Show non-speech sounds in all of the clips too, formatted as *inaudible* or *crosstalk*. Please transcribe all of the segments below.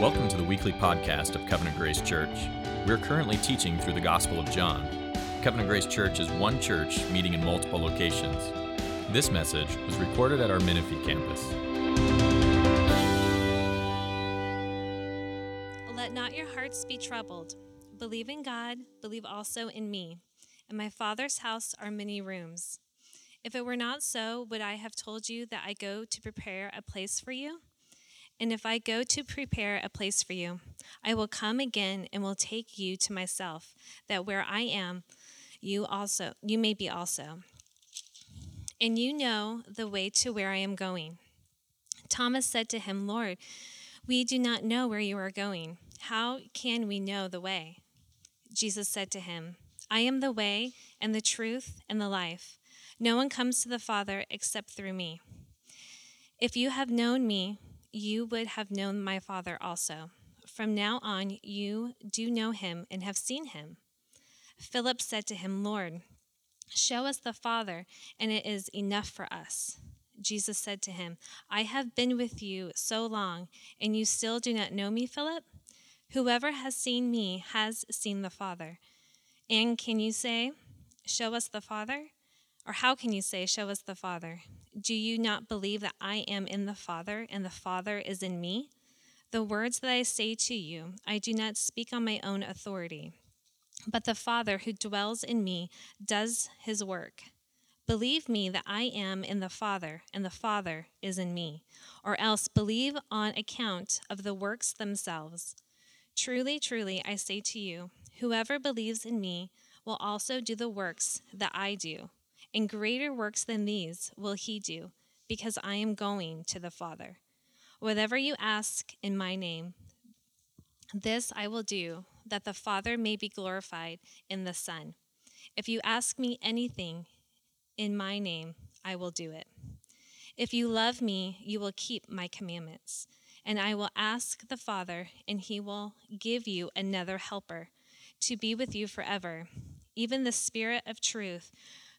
Welcome to the weekly podcast of Covenant Grace Church. We're currently teaching through the Gospel of John. Covenant Grace Church is one church meeting in multiple locations. This message was recorded at our Menifee campus. Let not your hearts be troubled. Believe in God, believe also in me. In my Father's house are many rooms. If it were not so, would I have told you that I go to prepare a place for you? And if I go to prepare a place for you, I will come again and will take you to myself, that where I am, you also you may be also. And you know the way to where I am going. Thomas said to him, Lord, we do not know where you are going. How can we know the way? Jesus said to him, I am the way and the truth and the life. No one comes to the Father except through me. If you have known me, you would have known my Father also. From now on, you do know him and have seen him. Philip said to him, Lord, show us the Father, and it is enough for us. Jesus said to him, I have been with you so long, and you still do not know me, Philip? Whoever has seen me has seen the Father. And can you say, Show us the Father? Or how can you say, Show us the Father? Do you not believe that I am in the Father and the Father is in me? The words that I say to you, I do not speak on my own authority, but the Father who dwells in me does his work. Believe me that I am in the Father and the Father is in me, or else believe on account of the works themselves. Truly, truly, I say to you, whoever believes in me will also do the works that I do and greater works than these will he do, because I am going to the Father. Whatever you ask in my name, this I will do, that the Father may be glorified in the Son. If you ask me anything in my name, I will do it. If you love me, you will keep my commandments. And I will ask the Father, and he will give you another helper to be with you forever, even the Spirit of truth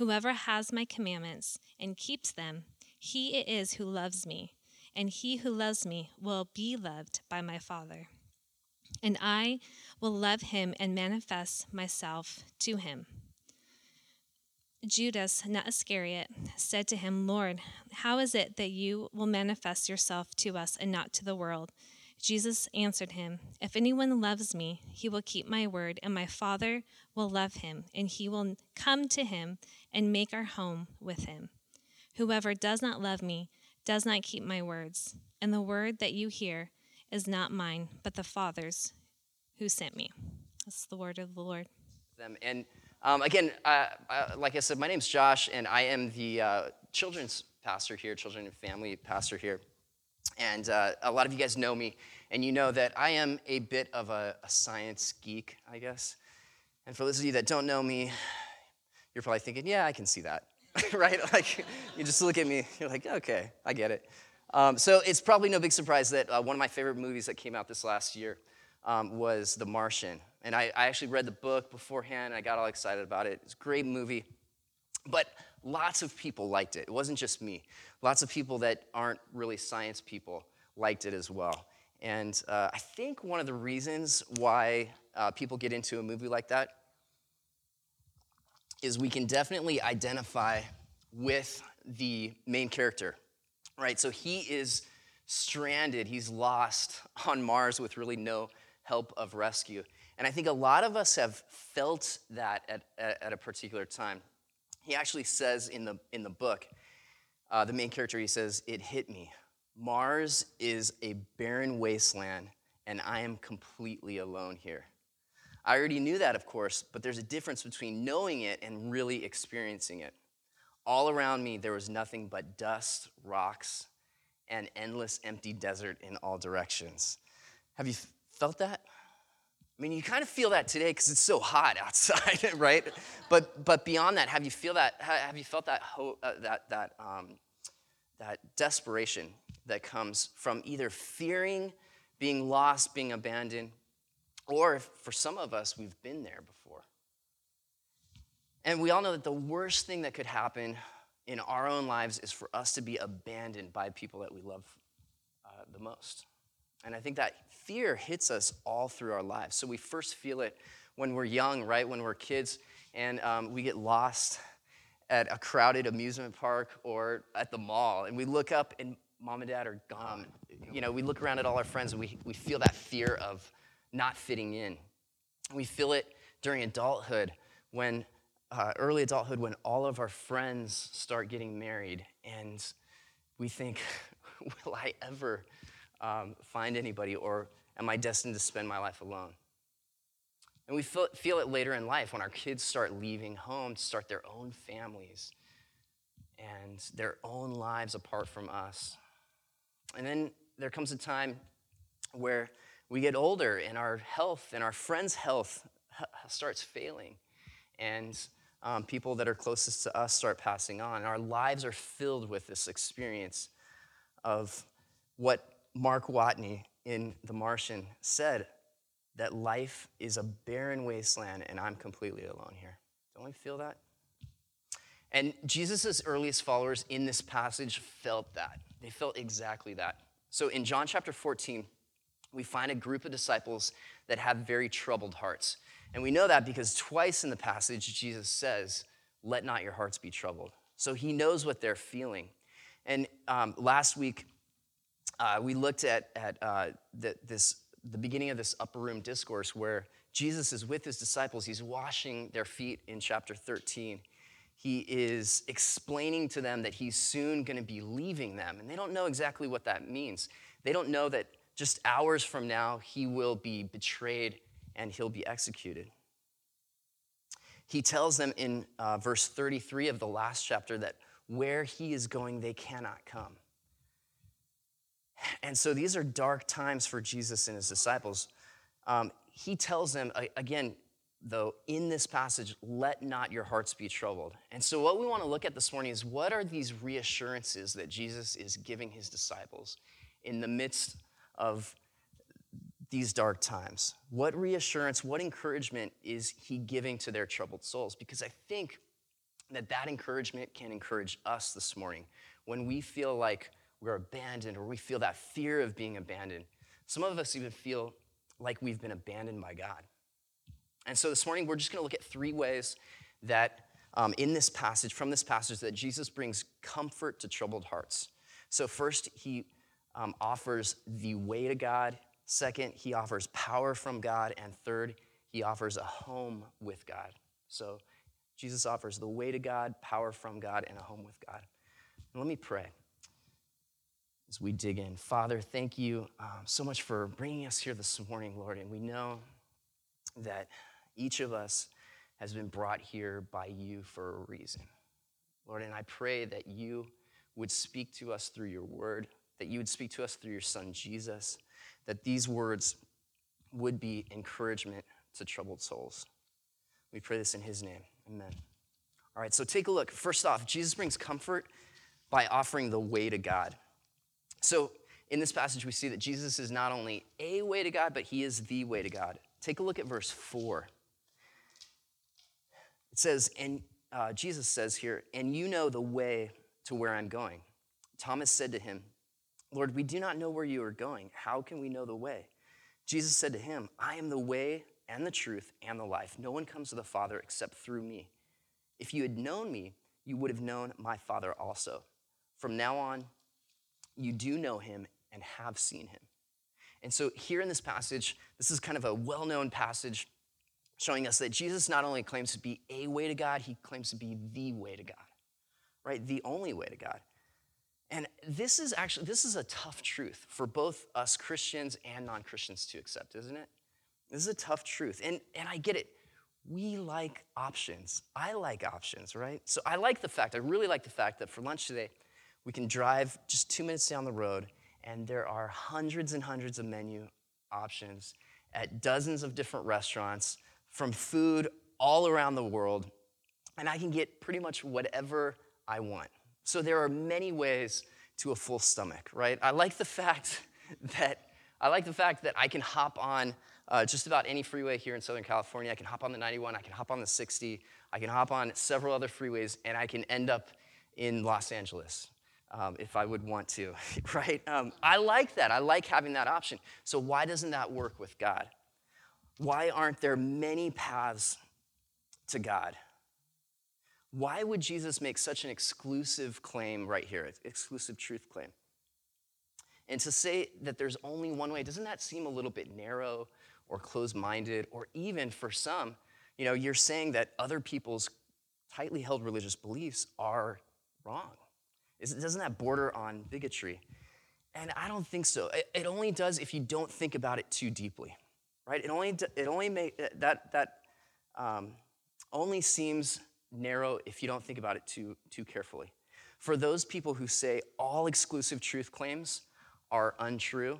Whoever has my commandments and keeps them, he it is who loves me, and he who loves me will be loved by my Father. And I will love him and manifest myself to him. Judas, not Iscariot, said to him, Lord, how is it that you will manifest yourself to us and not to the world? Jesus answered him, If anyone loves me, he will keep my word, and my Father will love him, and he will come to him and make our home with him. Whoever does not love me does not keep my words, and the word that you hear is not mine, but the Father's who sent me. That's the word of the Lord. And um, again, uh, uh, like I said, my name's Josh, and I am the uh, children's pastor here, children and family pastor here. And uh, a lot of you guys know me, and you know that I am a bit of a, a, science geek, I guess. And for those of you that don't know me, you're probably thinking, yeah, I can see that, *laughs* right? *laughs* Like, you just look at me, you're like, okay, I get it. Um, so it's probably no big surprise that uh, one of my favorite movies that came out this last year um, was The Martian. And I, I actually read the book beforehand, and I got all excited about it. It's a great movie. But lots of people liked it. It wasn't just me. Lots of people that aren't really science people liked it as well. And uh, I think one of the reasons why uh, people get into a movie like that is we can definitely identify with the main character, right? So he is stranded, he's lost on Mars with really no help of rescue. And I think a lot of us have felt that at, at, at a particular time. He actually says in the, in the book, uh, the main character, he says, It hit me. Mars is a barren wasteland, and I am completely alone here. I already knew that, of course, but there's a difference between knowing it and really experiencing it. All around me, there was nothing but dust, rocks, and endless empty desert in all directions. Have you felt that? I mean, you kind of feel that today because it's so hot outside, *laughs* right? But but beyond that, have you feel that? Have you felt that uh, that that um, that desperation that comes from either fearing being lost, being abandoned, or for some of us, we've been there before. And we all know that the worst thing that could happen in our own lives is for us to be abandoned by people that we love uh, the most. And I think that fear hits us all through our lives. So we first feel it when we're young, right? When we're kids, and um, we get lost at a crowded amusement park or at the mall, and we look up and mom and dad are gone. You know, we look around at all our friends and we, we feel that fear of not fitting in. We feel it during adulthood when, uh, early adulthood, when all of our friends start getting married and we think, *laughs* will I ever um, find anybody or am I destined to spend my life alone? And we feel, feel it later in life when our kids start leaving home to start their own families and their own lives apart from us. And then there comes a time where we get older and our health and our friends' health starts failing. And um, people that are closest to us start passing on. And our lives are filled with this experience of what Mark Watney in The Martian said that life is a barren wasteland and I'm completely alone here. Don't we feel that? And Jesus' earliest followers in this passage felt that. They felt exactly that. So in John chapter 14, we find a group of disciples that have very troubled hearts. And we know that because twice in the passage, Jesus says, Let not your hearts be troubled. So he knows what they're feeling. And um, last week, uh, we looked at, at uh, the, this, the beginning of this upper room discourse where Jesus is with his disciples. He's washing their feet in chapter 13 he is explaining to them that he's soon going to be leaving them. And they don't know exactly what that means. They don't know that just hours from now, he will be betrayed and he'll be executed. He tells them in uh, verse 33 of the last chapter that where he is going, they cannot come. And so these are dark times for Jesus and his disciples. Um, he tells them, again, though, in this passage, let not your hearts be troubled. And so, what we want to look at this morning is what are these reassurances that Jesus is giving his disciples in the midst of these dark times? What reassurance, what encouragement is he giving to their troubled souls? Because I think that that encouragement can encourage us this morning when we feel like we're abandoned or we feel that fear of being abandoned. Some of us even feel like we've been abandoned by God. And so this morning, we're just going to look at three ways that um, in this passage, from this passage, that Jesus brings comfort to troubled hearts. So, first, he um, offers the way to God. Second, he offers power from God. And third, he offers a home with God. So, Jesus offers the way to God, power from God, and a home with God. And let me pray as we dig in. Father, thank you um, so much for bringing us here this morning, Lord. And we know that each of us has been brought here by you for a reason. Lord, and I pray that you would speak to us through your word, that you would speak to us through your son Jesus, that these words would be encouragement to troubled souls. We pray this in his name. Amen. All right, so take a look. First off, Jesus brings comfort by offering the way to God. So in this passage, we see that Jesus is not only a way to God, but he is the way to God. Take a look at verse 4. It says, and uh, Jesus says here, and you know the way to where I'm going. Thomas said to him, Lord, we do not know where you are going. How can we know the way? Jesus said to him, I am the way and the truth and the life. No one comes to the Father except through me. If you had known me, you would have known my Father also. From now on, you do know him and have seen him. And so, here in this passage, this is kind of a well known passage showing us that Jesus not only claims to be a way to God, he claims to be the way to God, right? The only way to God. And this is actually this is a tough truth for both us Christians and non-Christians to accept, isn't it? This is a tough truth. And and I get it. We like options. I like options, right? So I like the fact, I really like the fact that for lunch today, we can drive just two minutes down the road and there are hundreds and hundreds of menu options at dozens of different restaurants from food all around the world, and I can get pretty much whatever I want. So there are many ways to a full stomach, right? I like the fact *laughs* that I like the fact that I can hop on uh, just about any freeway here in Southern California. I can hop on the 91, I can hop on the 60, I can hop on several other freeways, and I can end up in Los Angeles um, if I would want to, *laughs* right? Um, I like that. I like having that option. So, why doesn't that work with God? Why aren't there many paths to God? Why would Jesus make such an exclusive claim right here, exclusive truth claim? And to say that there's only one way, doesn't that seem a little bit narrow or closed minded? Or even for some, you know, you're saying that other people's tightly held religious beliefs are wrong. Doesn't that border on bigotry? And I don't think so. It only does if you don't think about it too deeply, right? It only, it only make, that, that um, only seems narrow if you don't think about it too, too carefully. For those people who say all exclusive truth claims are untrue,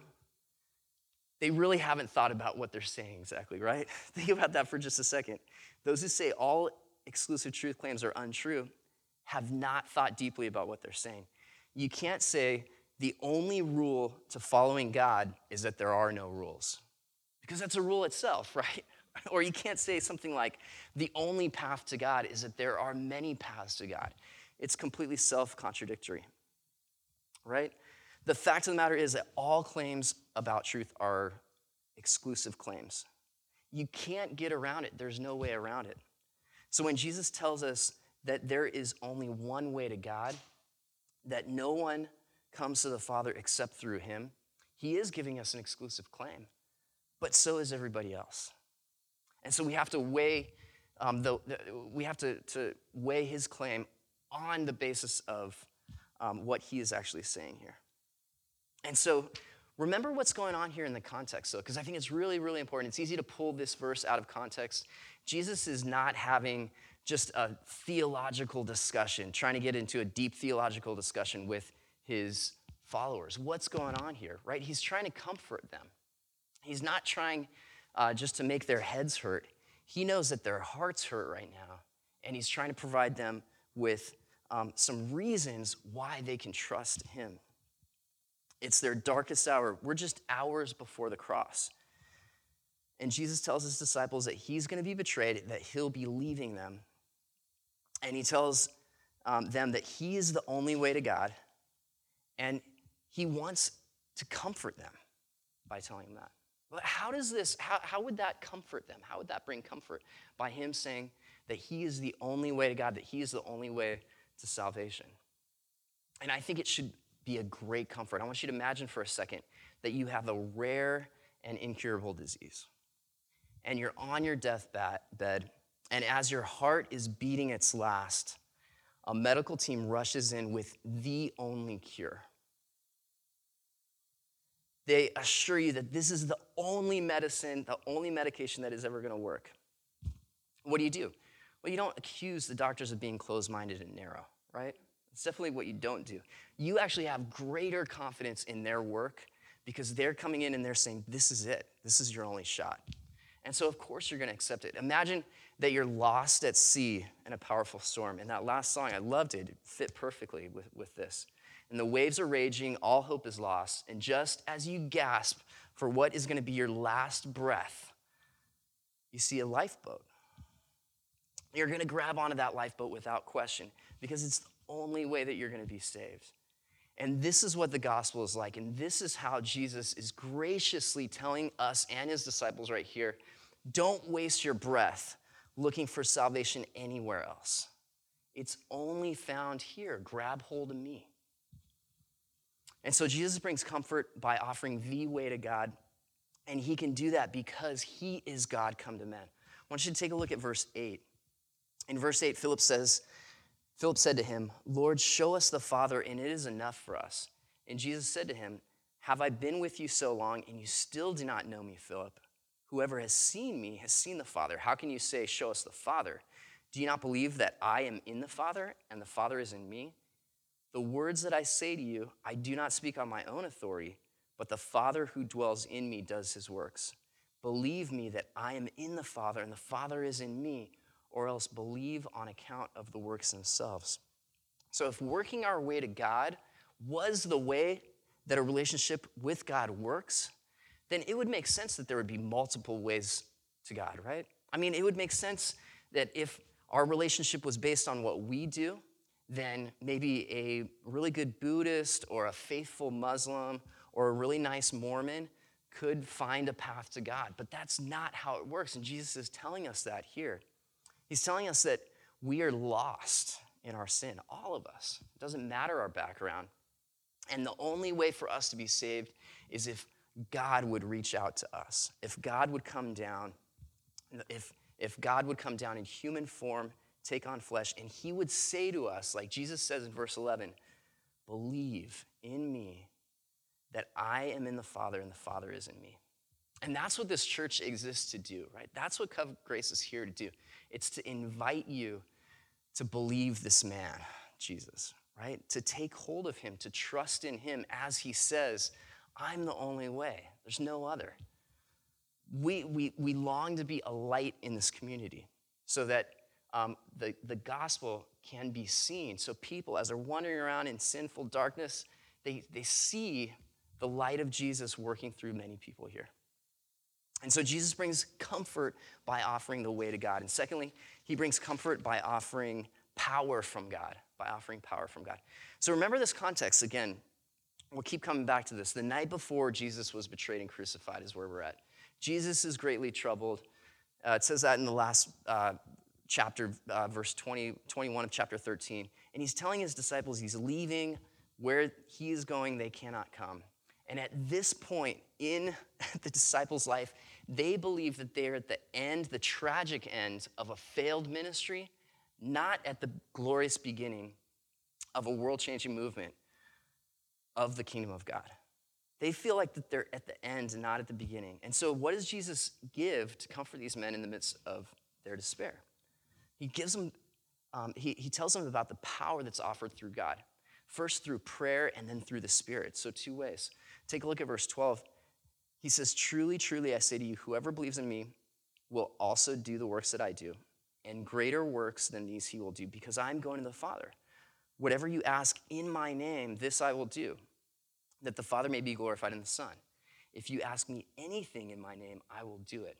they really haven't thought about what they're saying exactly, right? *laughs* Think about that for just a second. Those who say all exclusive truth claims are untrue have not thought deeply about what they're saying. You can't say the only rule to following God is that there are no rules, because that's a rule itself, *laughs* right? Or you can't say something like, the only path to God is that there are many paths to God. It's completely self contradictory, right? The fact of the matter is that all claims about truth are exclusive claims. You can't get around it, there's no way around it. So when Jesus tells us that there is only one way to God, that no one comes to the Father except through him, he is giving us an exclusive claim, but so is everybody else. And so we have to weigh, um, the, the, we have to, to weigh his claim on the basis of um, what he is actually saying here. And so remember what's going on here in the context, though, because I think it's really, really important. It's easy to pull this verse out of context. Jesus is not having just a theological discussion, trying to get into a deep theological discussion with his followers. What's going on here, right? He's trying to comfort them. He's not trying uh, just to make their heads hurt. He knows that their hearts hurt right now, and he's trying to provide them with um, some reasons why they can trust him. It's their darkest hour. We're just hours before the cross. And Jesus tells his disciples that he's going to be betrayed, that he'll be leaving them, and he tells um, them that he is the only way to God, and he wants to comfort them by telling them that. But how does this, how, how would that comfort them? How would that bring comfort? By him saying that he is the only way to God, that he is the only way to salvation. And I think it should be a great comfort. I want you to imagine for a second that you have a rare and incurable disease. And you're on your deathbed and as your heart is beating its last, a medical team rushes in with the only cure. They assure you that this is the only medicine, the only medication that is ever going to work. What do you do? Well, you don't accuse the doctors of being closed minded and narrow, right? It's definitely what you don't do. You actually have greater confidence in their work because they're coming in and they're saying, This is it. This is your only shot. And so, of course, you're going to accept it. Imagine that you're lost at sea in a powerful storm. And that last song, I loved it. It fit perfectly with, with this. And the waves are raging, all hope is lost. And just as you gasp for what is going to be your last breath, you see a lifeboat. You're going to grab onto that lifeboat without question because it's the only way that you're going to be saved. And this is what the gospel is like. And this is how Jesus is graciously telling us and his disciples right here don't waste your breath looking for salvation anywhere else. It's only found here. Grab hold of me. And so Jesus brings comfort by offering the way to God. And he can do that because he is God come to men. I want you to take a look at verse 8. In verse 8, Philip says, Philip said to him, Lord, show us the Father, and it is enough for us. And Jesus said to him, Have I been with you so long, and you still do not know me, Philip? Whoever has seen me has seen the Father. How can you say, Show us the Father? Do you not believe that I am in the Father and the Father is in me? The words that I say to you, I do not speak on my own authority, but the Father who dwells in me does his works. Believe me that I am in the Father and the Father is in me, or else believe on account of the works themselves. So, if working our way to God was the way that a relationship with God works, then it would make sense that there would be multiple ways to God, right? I mean, it would make sense that if our relationship was based on what we do, then maybe a really good Buddhist or a faithful Muslim or a really nice Mormon could find a path to God. But that's not how it works. And Jesus is telling us that here. He's telling us that we are lost in our sin, all of us. It doesn't matter our background. And the only way for us to be saved is if God would reach out to us, if God would come down, if, if God would come down in human form, take on flesh, and he would say to us, like Jesus says in verse 11, believe in me that I am in the Father and the Father is in me. And that's what this church exists to do, right? That's what Grace is here to do. It's to invite you to believe this man, Jesus, right? To take hold of him, to trust in him as he says, I'm the only way, there's no other. We, we, we long to be a light in this community so that um, the, the gospel can be seen. So people, as they're wandering around in sinful darkness, they, they see the light of Jesus working through many people here. And so Jesus brings comfort by offering the way to God. And secondly, he brings comfort by offering power from God, by offering power from God. So remember this context again. We'll keep coming back to this. The night before Jesus was betrayed and crucified is where we're at. Jesus is greatly troubled. Uh, it says that in the last uh, chapter, uh, verse 20, 21 of chapter 13. And he's telling his disciples he's leaving where he is going, they cannot come. And at this point in *laughs* the disciples' life, they believe that they're at the end, the tragic end of a failed ministry, not at the glorious beginning of a world changing movement of the kingdom of God. They feel like that they're at the end and not at the beginning. And so, what does Jesus give to comfort these men in the midst of their despair? He gives them, um, he, he tells them about the power that's offered through God. First through prayer and then through the Spirit. So, two ways. Take a look at verse 12. He says, Truly, truly, I say to you, whoever believes in me will also do the works that I do, and greater works than these he will do, because I'm going to the Father. Whatever you ask in my name, this I will do, that the Father may be glorified in the Son. If you ask me anything in my name, I will do it.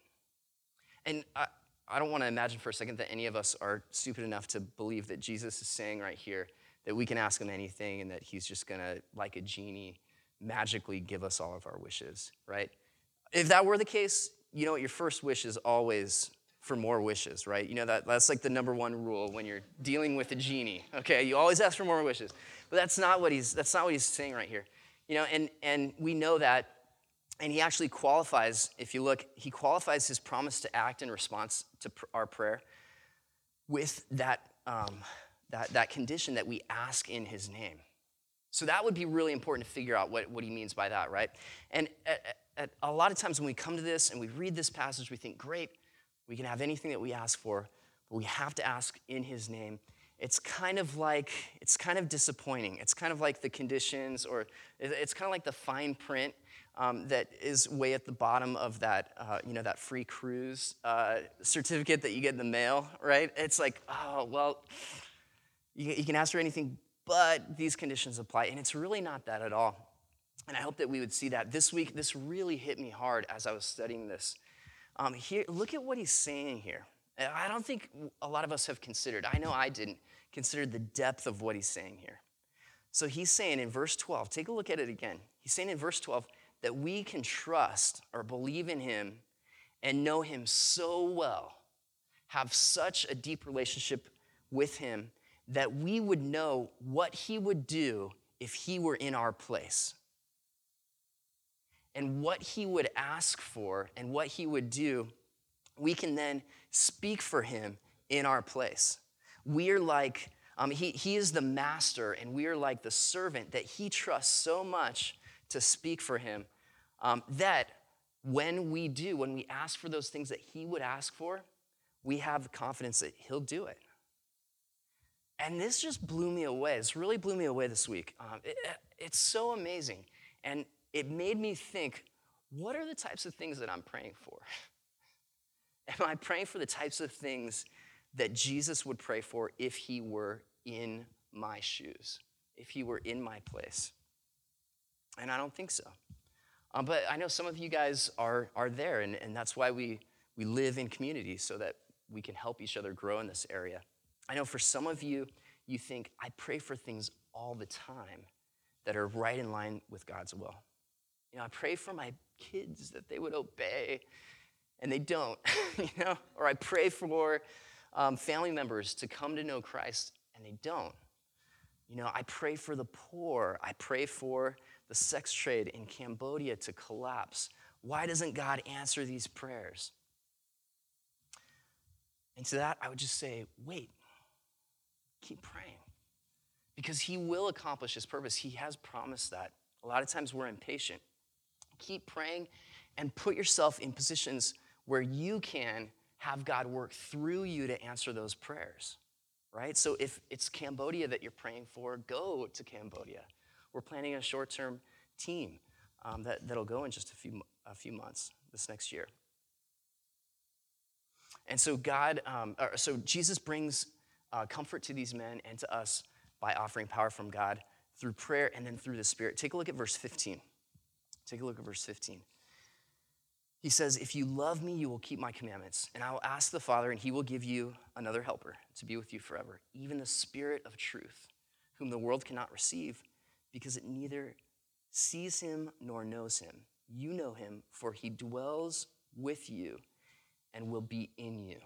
And I, I don't want to imagine for a second that any of us are stupid enough to believe that Jesus is saying right here that we can ask him anything and that he's just going to, like a genie, magically give us all of our wishes, right? If that were the case, you know what? Your first wish is always for more wishes, right? You know that that's like the number one rule when you're dealing with a genie. Okay, you always ask for more wishes, but that's not what he's that's not what he's saying right here. You know, and and we know that, and he actually qualifies. If you look, he qualifies his promise to act in response to pr- our prayer with that um, that that condition that we ask in his name. So that would be really important to figure out what, what he means by that, right? And at, at, a lot of times when we come to this and we read this passage, we think, great, we can have anything that we ask for, but we have to ask in his name. It's kind of like, it's kind of disappointing. It's kind of like the conditions, or it's kind of like the fine print um, that is way at the bottom of that, uh, you know, that free cruise uh, certificate that you get in the mail, right? It's like, oh, well, you, you can ask for anything but these conditions apply. And it's really not that at all. And I hope that we would see that. This week, this really hit me hard as I was studying this. Um, here, look at what he's saying here. I don't think a lot of us have considered, I know I didn't, consider the depth of what he's saying here. So he's saying in verse 12, take a look at it again. He's saying in verse 12 that we can trust or believe in him and know him so well, have such a deep relationship with him that we would know what he would do if he were in our place. And what he would ask for and what he would do, we can then speak for him in our place. We are like, um, he, he is the master, and we are like the servant that he trusts so much to speak for him um, that when we do, when we ask for those things that he would ask for, we have the confidence that he'll do it. And this just blew me away. This really blew me away this week. Um, it, it's so amazing. And it made me think what are the types of things that I'm praying for? *laughs* Am I praying for the types of things that Jesus would pray for if he were in my shoes, if he were in my place? And I don't think so. Um, but I know some of you guys are, are there, and, and that's why we, we live in community so that we can help each other grow in this area. I know for some of you, you think, I pray for things all the time that are right in line with God's will. You know, I pray for my kids that they would obey, and they don't, *laughs* you know? Or I pray for um, family members to come to know Christ, and they don't. You know, I pray for the poor. I pray for the sex trade in Cambodia to collapse. Why doesn't God answer these prayers? And to that, I would just say, wait, keep praying. Because He will accomplish His purpose. He has promised that. A lot of times we're impatient. Keep praying and put yourself in positions where you can have God work through you to answer those prayers, right? So if it's Cambodia that you're praying for, go to Cambodia. We're planning a short term team um, that, that'll go in just a few, a few months this next year. And so, God, um, so Jesus brings uh, comfort to these men and to us by offering power from God through prayer and then through the Spirit. Take a look at verse 15. Take a look at verse 15. He says, If you love me, you will keep my commandments, and I will ask the Father, and he will give you another helper to be with you forever, even the Spirit of truth, whom the world cannot receive because it neither sees him nor knows him. You know him, for he dwells with you and will be in you.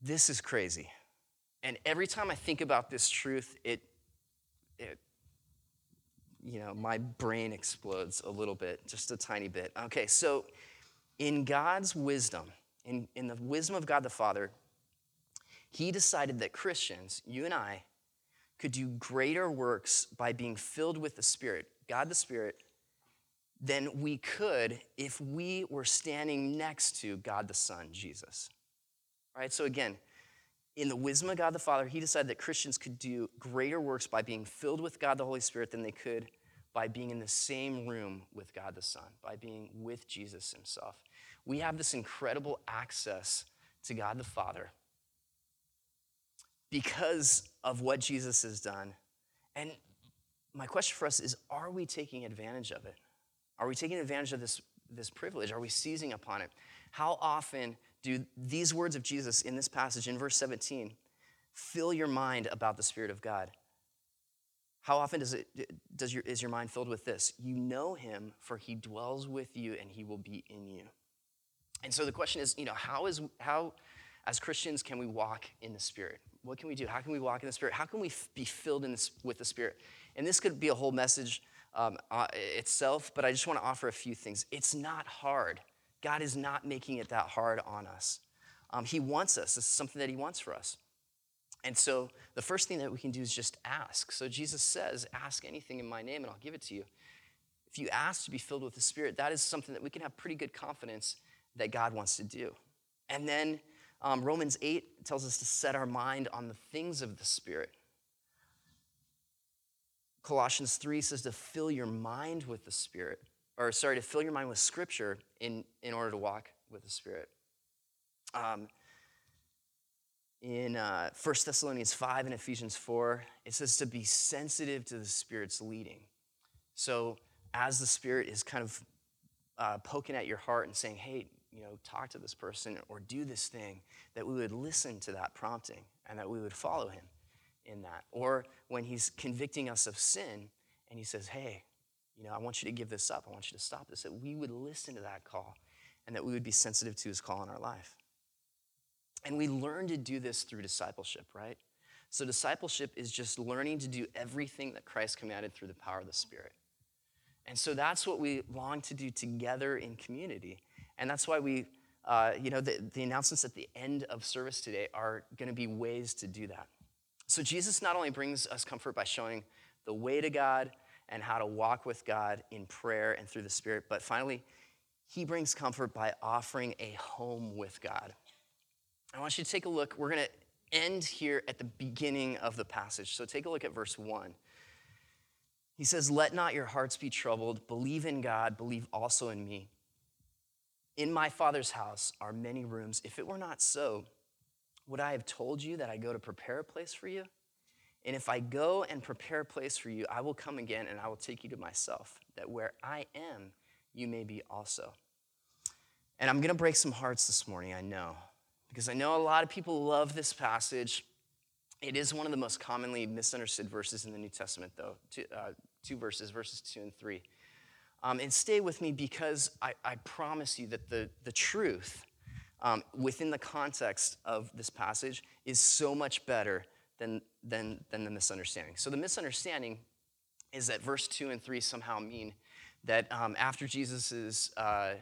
This is crazy. And every time I think about this truth, it, it you know, my brain explodes a little bit, just a tiny bit. Okay, so in God's wisdom, in, in the wisdom of God the Father, He decided that Christians, you and I, could do greater works by being filled with the Spirit, God the Spirit, than we could if we were standing next to God the Son, Jesus. All right, so again, in the wisdom of God the Father, He decided that Christians could do greater works by being filled with God the Holy Spirit than they could by being in the same room with God the Son, by being with Jesus Himself. We have this incredible access to God the Father because of what Jesus has done. And my question for us is are we taking advantage of it? Are we taking advantage of this, this privilege? Are we seizing upon it? How often do these words of Jesus in this passage in verse 17 fill your mind about the Spirit of God? How often does it, does your, is your mind filled with this? You know him, for he dwells with you and he will be in you. And so the question is, you know, how, is, how as Christians can we walk in the Spirit? what can we do? How can we walk in the Spirit? How can we f- be filled in this, with the Spirit? And this could be a whole message um, uh, itself, but I just want to offer a few things. It's not hard. God is not making it that hard on us. Um, he wants us. This is something that He wants for us. And so the first thing that we can do is just ask. So Jesus says, Ask anything in my name, and I'll give it to you. If you ask to be filled with the Spirit, that is something that we can have pretty good confidence that God wants to do. And then um, Romans 8 tells us to set our mind on the things of the Spirit. Colossians 3 says to fill your mind with the Spirit, or sorry, to fill your mind with Scripture in, in order to walk with the Spirit. Um, in uh, 1 Thessalonians 5 and Ephesians 4, it says to be sensitive to the Spirit's leading. So, as the Spirit is kind of uh, poking at your heart and saying, hey, you know, talk to this person or do this thing, that we would listen to that prompting and that we would follow him in that. Or when he's convicting us of sin and he says, hey, you know, I want you to give this up, I want you to stop this, that we would listen to that call and that we would be sensitive to his call in our life. And we learn to do this through discipleship, right? So, discipleship is just learning to do everything that Christ commanded through the power of the Spirit. And so that's what we long to do together in community. And that's why we, uh, you know, the, the announcements at the end of service today are going to be ways to do that. So Jesus not only brings us comfort by showing the way to God and how to walk with God in prayer and through the Spirit, but finally, he brings comfort by offering a home with God. I want you to take a look. We're going to end here at the beginning of the passage. So take a look at verse 1. He says, Let not your hearts be troubled. Believe in God, believe also in me. In my Father's house are many rooms. If it were not so, would I have told you that I go to prepare a place for you? And if I go and prepare a place for you, I will come again and I will take you to myself, that where I am, you may be also. And I'm going to break some hearts this morning, I know, because I know a lot of people love this passage. It is one of the most commonly misunderstood verses in the New Testament, though. Two, uh, two verses, verses two and three. Um, and stay with me because I, I, promise you that the, the truth um, within the context of this passage is so much better than, than, than the misunderstanding. So, the misunderstanding is that verse 2 and 3 somehow mean that um, after Jesus' uh,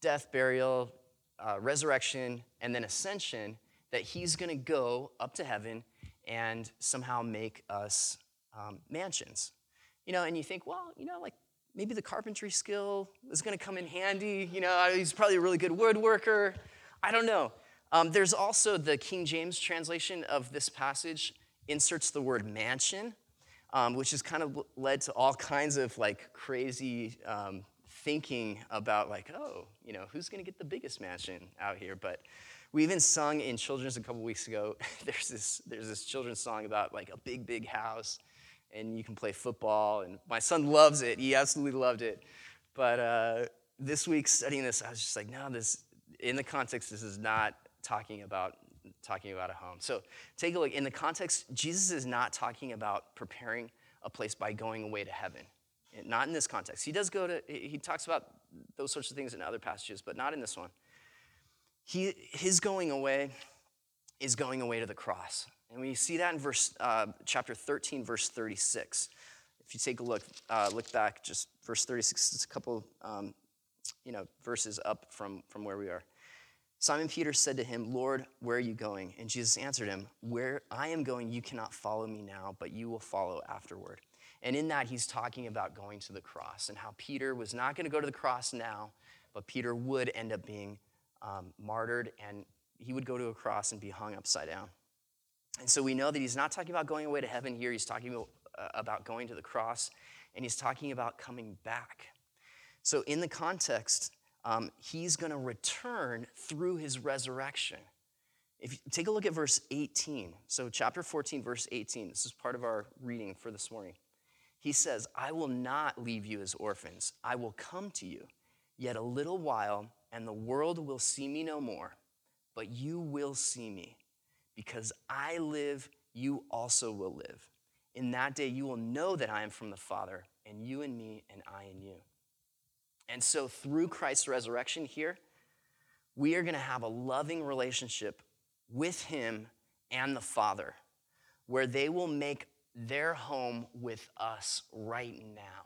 death, burial, uh, resurrection, and then ascension, that he's going to go up to heaven and somehow make us um, mansions. You know, and you think, well, you know, like maybe the carpentry skill is going to come in handy. You know, he's probably a really good woodworker. I don't know. Um, there's also the King James translation of this passage inserts the word mansion, um, which has kind of led to all kinds of like crazy um, thinking about like, oh, you know, who's going to get the biggest mansion out here? But we even sung in children's a couple weeks ago. *laughs* there's this there's this children's song about like a big big house, and you can play football. And my son loves it. He absolutely loved it. But uh, this week studying this, I was just like, no, this in the context, this is not talking about talking about a home. So take a look. In the context, Jesus is not talking about preparing a place by going away to heaven. Not in this context. He does go to, he talks about those sorts of things in other passages, but not in this one. He, his going away is going away to the cross. And we see that in verse, uh, chapter 13, verse 36. If you take a look, uh, look back, just verse 36, it's a couple, um, you know, verses up from, from where we are. Simon Peter said to him, Lord, where are you going? And Jesus answered him, Where I am going, you cannot follow me now, but you will follow afterward. And in that, he's talking about going to the cross and how Peter was not going to go to the cross now, but Peter would end up being um, martyred and he would go to a cross and be hung upside down. And so we know that he's not talking about going away to heaven here, he's talking about, uh, about going to the cross, and he's talking about coming back. So, in the context, um, he's going to return through his resurrection. If you take a look at verse 18, so chapter 14, verse 18, this is part of our reading for this morning. He says, I will not leave you as orphans. I will come to you. Yet a little while, and the world will see me no more, but you will see me. Because I live, you also will live. In that day, you will know that I am from the Father, and you in me, and I in you. And so, through Christ's resurrection here, we are going to have a loving relationship with Him and the Father, where they will make their home with us right now.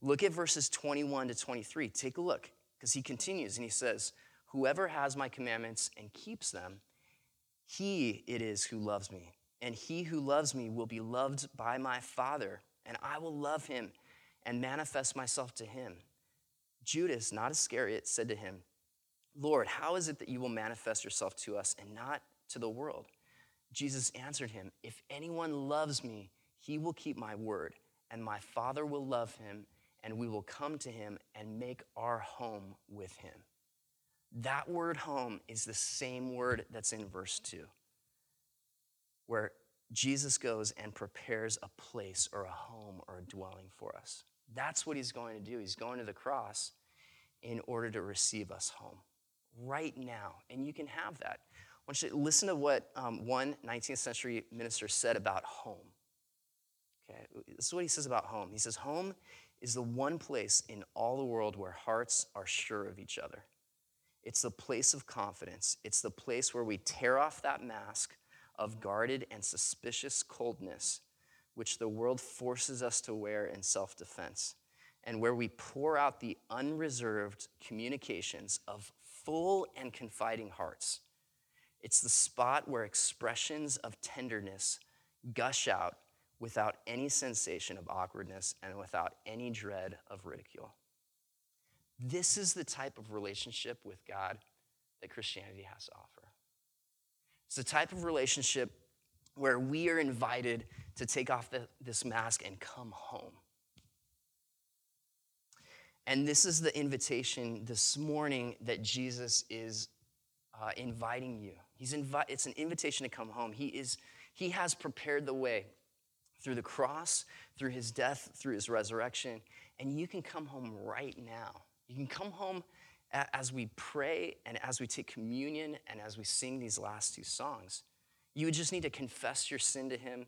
Look at verses 21 to 23. Take a look, because he continues and he says, Whoever has my commandments and keeps them, he it is who loves me. And he who loves me will be loved by my Father, and I will love him and manifest myself to him. Judas, not Iscariot, said to him, Lord, how is it that you will manifest yourself to us and not to the world? Jesus answered him, If anyone loves me, he will keep my word, and my Father will love him, and we will come to him and make our home with him. That word home is the same word that's in verse 2, where Jesus goes and prepares a place or a home or a dwelling for us. That's what he's going to do. He's going to the cross in order to receive us home right now. And you can have that. I want you to listen to what um, one 19th century minister said about home. Okay, this is what he says about home. He says, Home is the one place in all the world where hearts are sure of each other. It's the place of confidence. It's the place where we tear off that mask of guarded and suspicious coldness which the world forces us to wear in self defense, and where we pour out the unreserved communications of full and confiding hearts. It's the spot where expressions of tenderness gush out without any sensation of awkwardness and without any dread of ridicule. This is the type of relationship with God that Christianity has to offer. It's the type of relationship where we are invited to take off the, this mask and come home. And this is the invitation this morning that Jesus is uh, inviting you. He's invi- it's an invitation to come home. He, is, he has prepared the way through the cross, through his death, through his resurrection, and you can come home right now. You can come home as we pray and as we take communion and as we sing these last two songs. You would just need to confess your sin to him,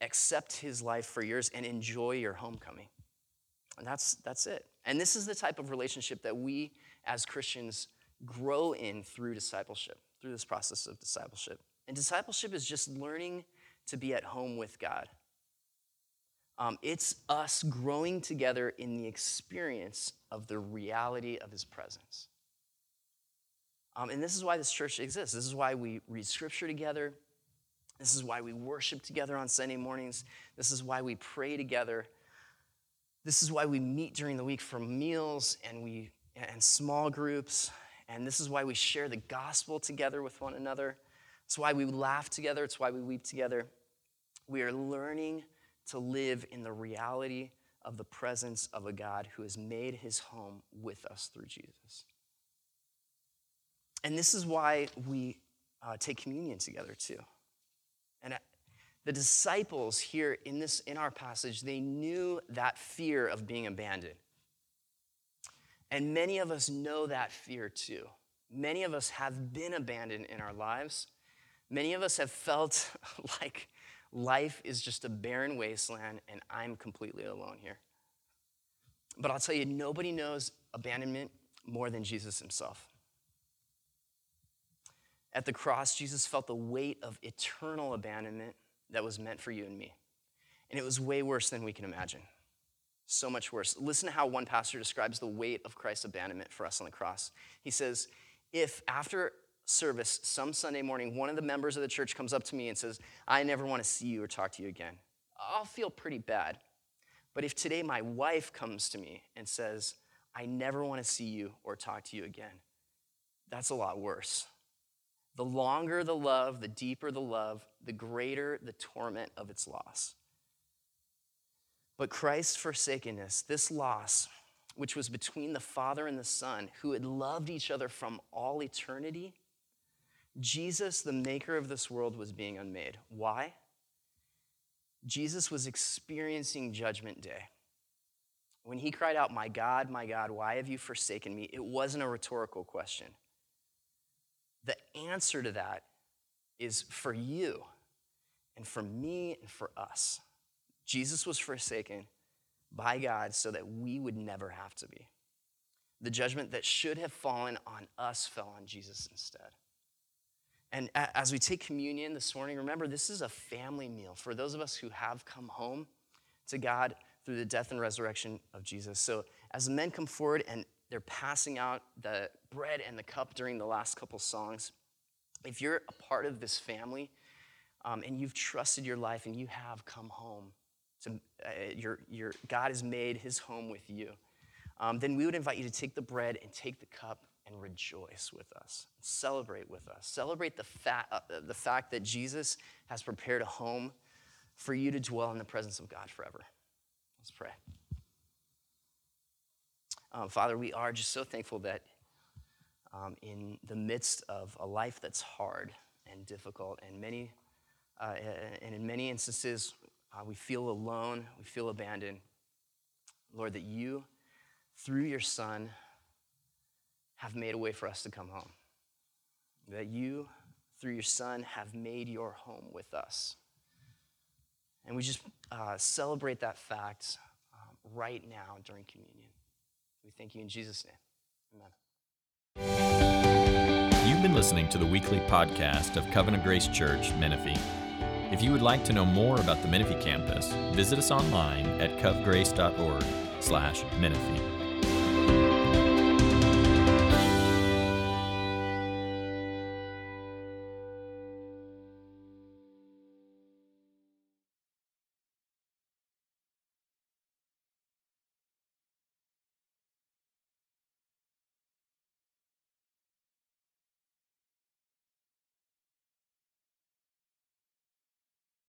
accept his life for yours, and enjoy your homecoming. And that's, that's it. And this is the type of relationship that we as Christians grow in through discipleship, through this process of discipleship. And discipleship is just learning to be at home with God. Um, it's us growing together in the experience of the reality of His presence. Um, and this is why this church exists. This is why we read scripture together. This is why we worship together on Sunday mornings. This is why we pray together. This is why we meet during the week for meals and we and small groups. And this is why we share the gospel together with one another. It's why we laugh together. It's why we weep together. We are learning to live in the reality of the presence of a God who has made his home with us through Jesus. And this is why we uh, take communion together too. And uh, the disciples here in this in our passage, they knew that fear of being abandoned. And many of us know that fear too. Many of us have been abandoned in our lives. Many of us have felt *laughs* like life is just a barren wasteland and I'm completely alone here. But I'll tell you, nobody knows abandonment more than Jesus himself. At the cross, Jesus felt the weight of eternal abandonment that was meant for you and me. And it was way worse than we can imagine. So much worse. Listen to how one pastor describes the weight of Christ's abandonment for us on the cross. He says, If after service some Sunday morning, one of the members of the church comes up to me and says, I never want to see you or talk to you again, I'll feel pretty bad. But if today my wife comes to me and says, I never want to see you or talk to you again, that's a lot worse. The longer the love, the deeper the love, the greater the torment of its loss. But Christ's forsakenness, this loss, which was between the Father and the Son, who had loved each other from all eternity, Jesus, the maker of this world, was being unmade. Why? Jesus was experiencing Judgment Day. When he cried out, My God, my God, why have you forsaken me? It wasn't a rhetorical question. The answer to that is for you and for me and for us. Jesus was forsaken by God so that we would never have to be. The judgment that should have fallen on us fell on Jesus instead. And as we take communion this morning, remember this is a family meal for those of us who have come home to God through the death and resurrection of Jesus. So as the men come forward and they're passing out the bread and the cup during the last couple songs, if you're a part of this family um, and you've trusted your life and you have come home, to, uh, your, your, God has made his home with you, um, then we would invite you to take the bread and take the cup and rejoice with us, celebrate with us. Celebrate the, fa- uh, the fact that Jesus has prepared a home for you to dwell in the presence of God forever. Let's pray. Um, Father, we are just so thankful that um, in the midst of a life that's hard and difficult, and many, uh, and in many instances, uh, we feel alone, we feel abandoned. Lord, that you, through your Son, have made a way for us to come home. That you, through your Son, have made your home with us. And we just uh, celebrate that fact um, right now during communion. We thank you in Jesus' name. Amen. You've been listening to the weekly podcast of Covenant Grace Church, Menifee. If you would like to know more about the Menifee campus, visit us online at covgrace.org slash Menifee.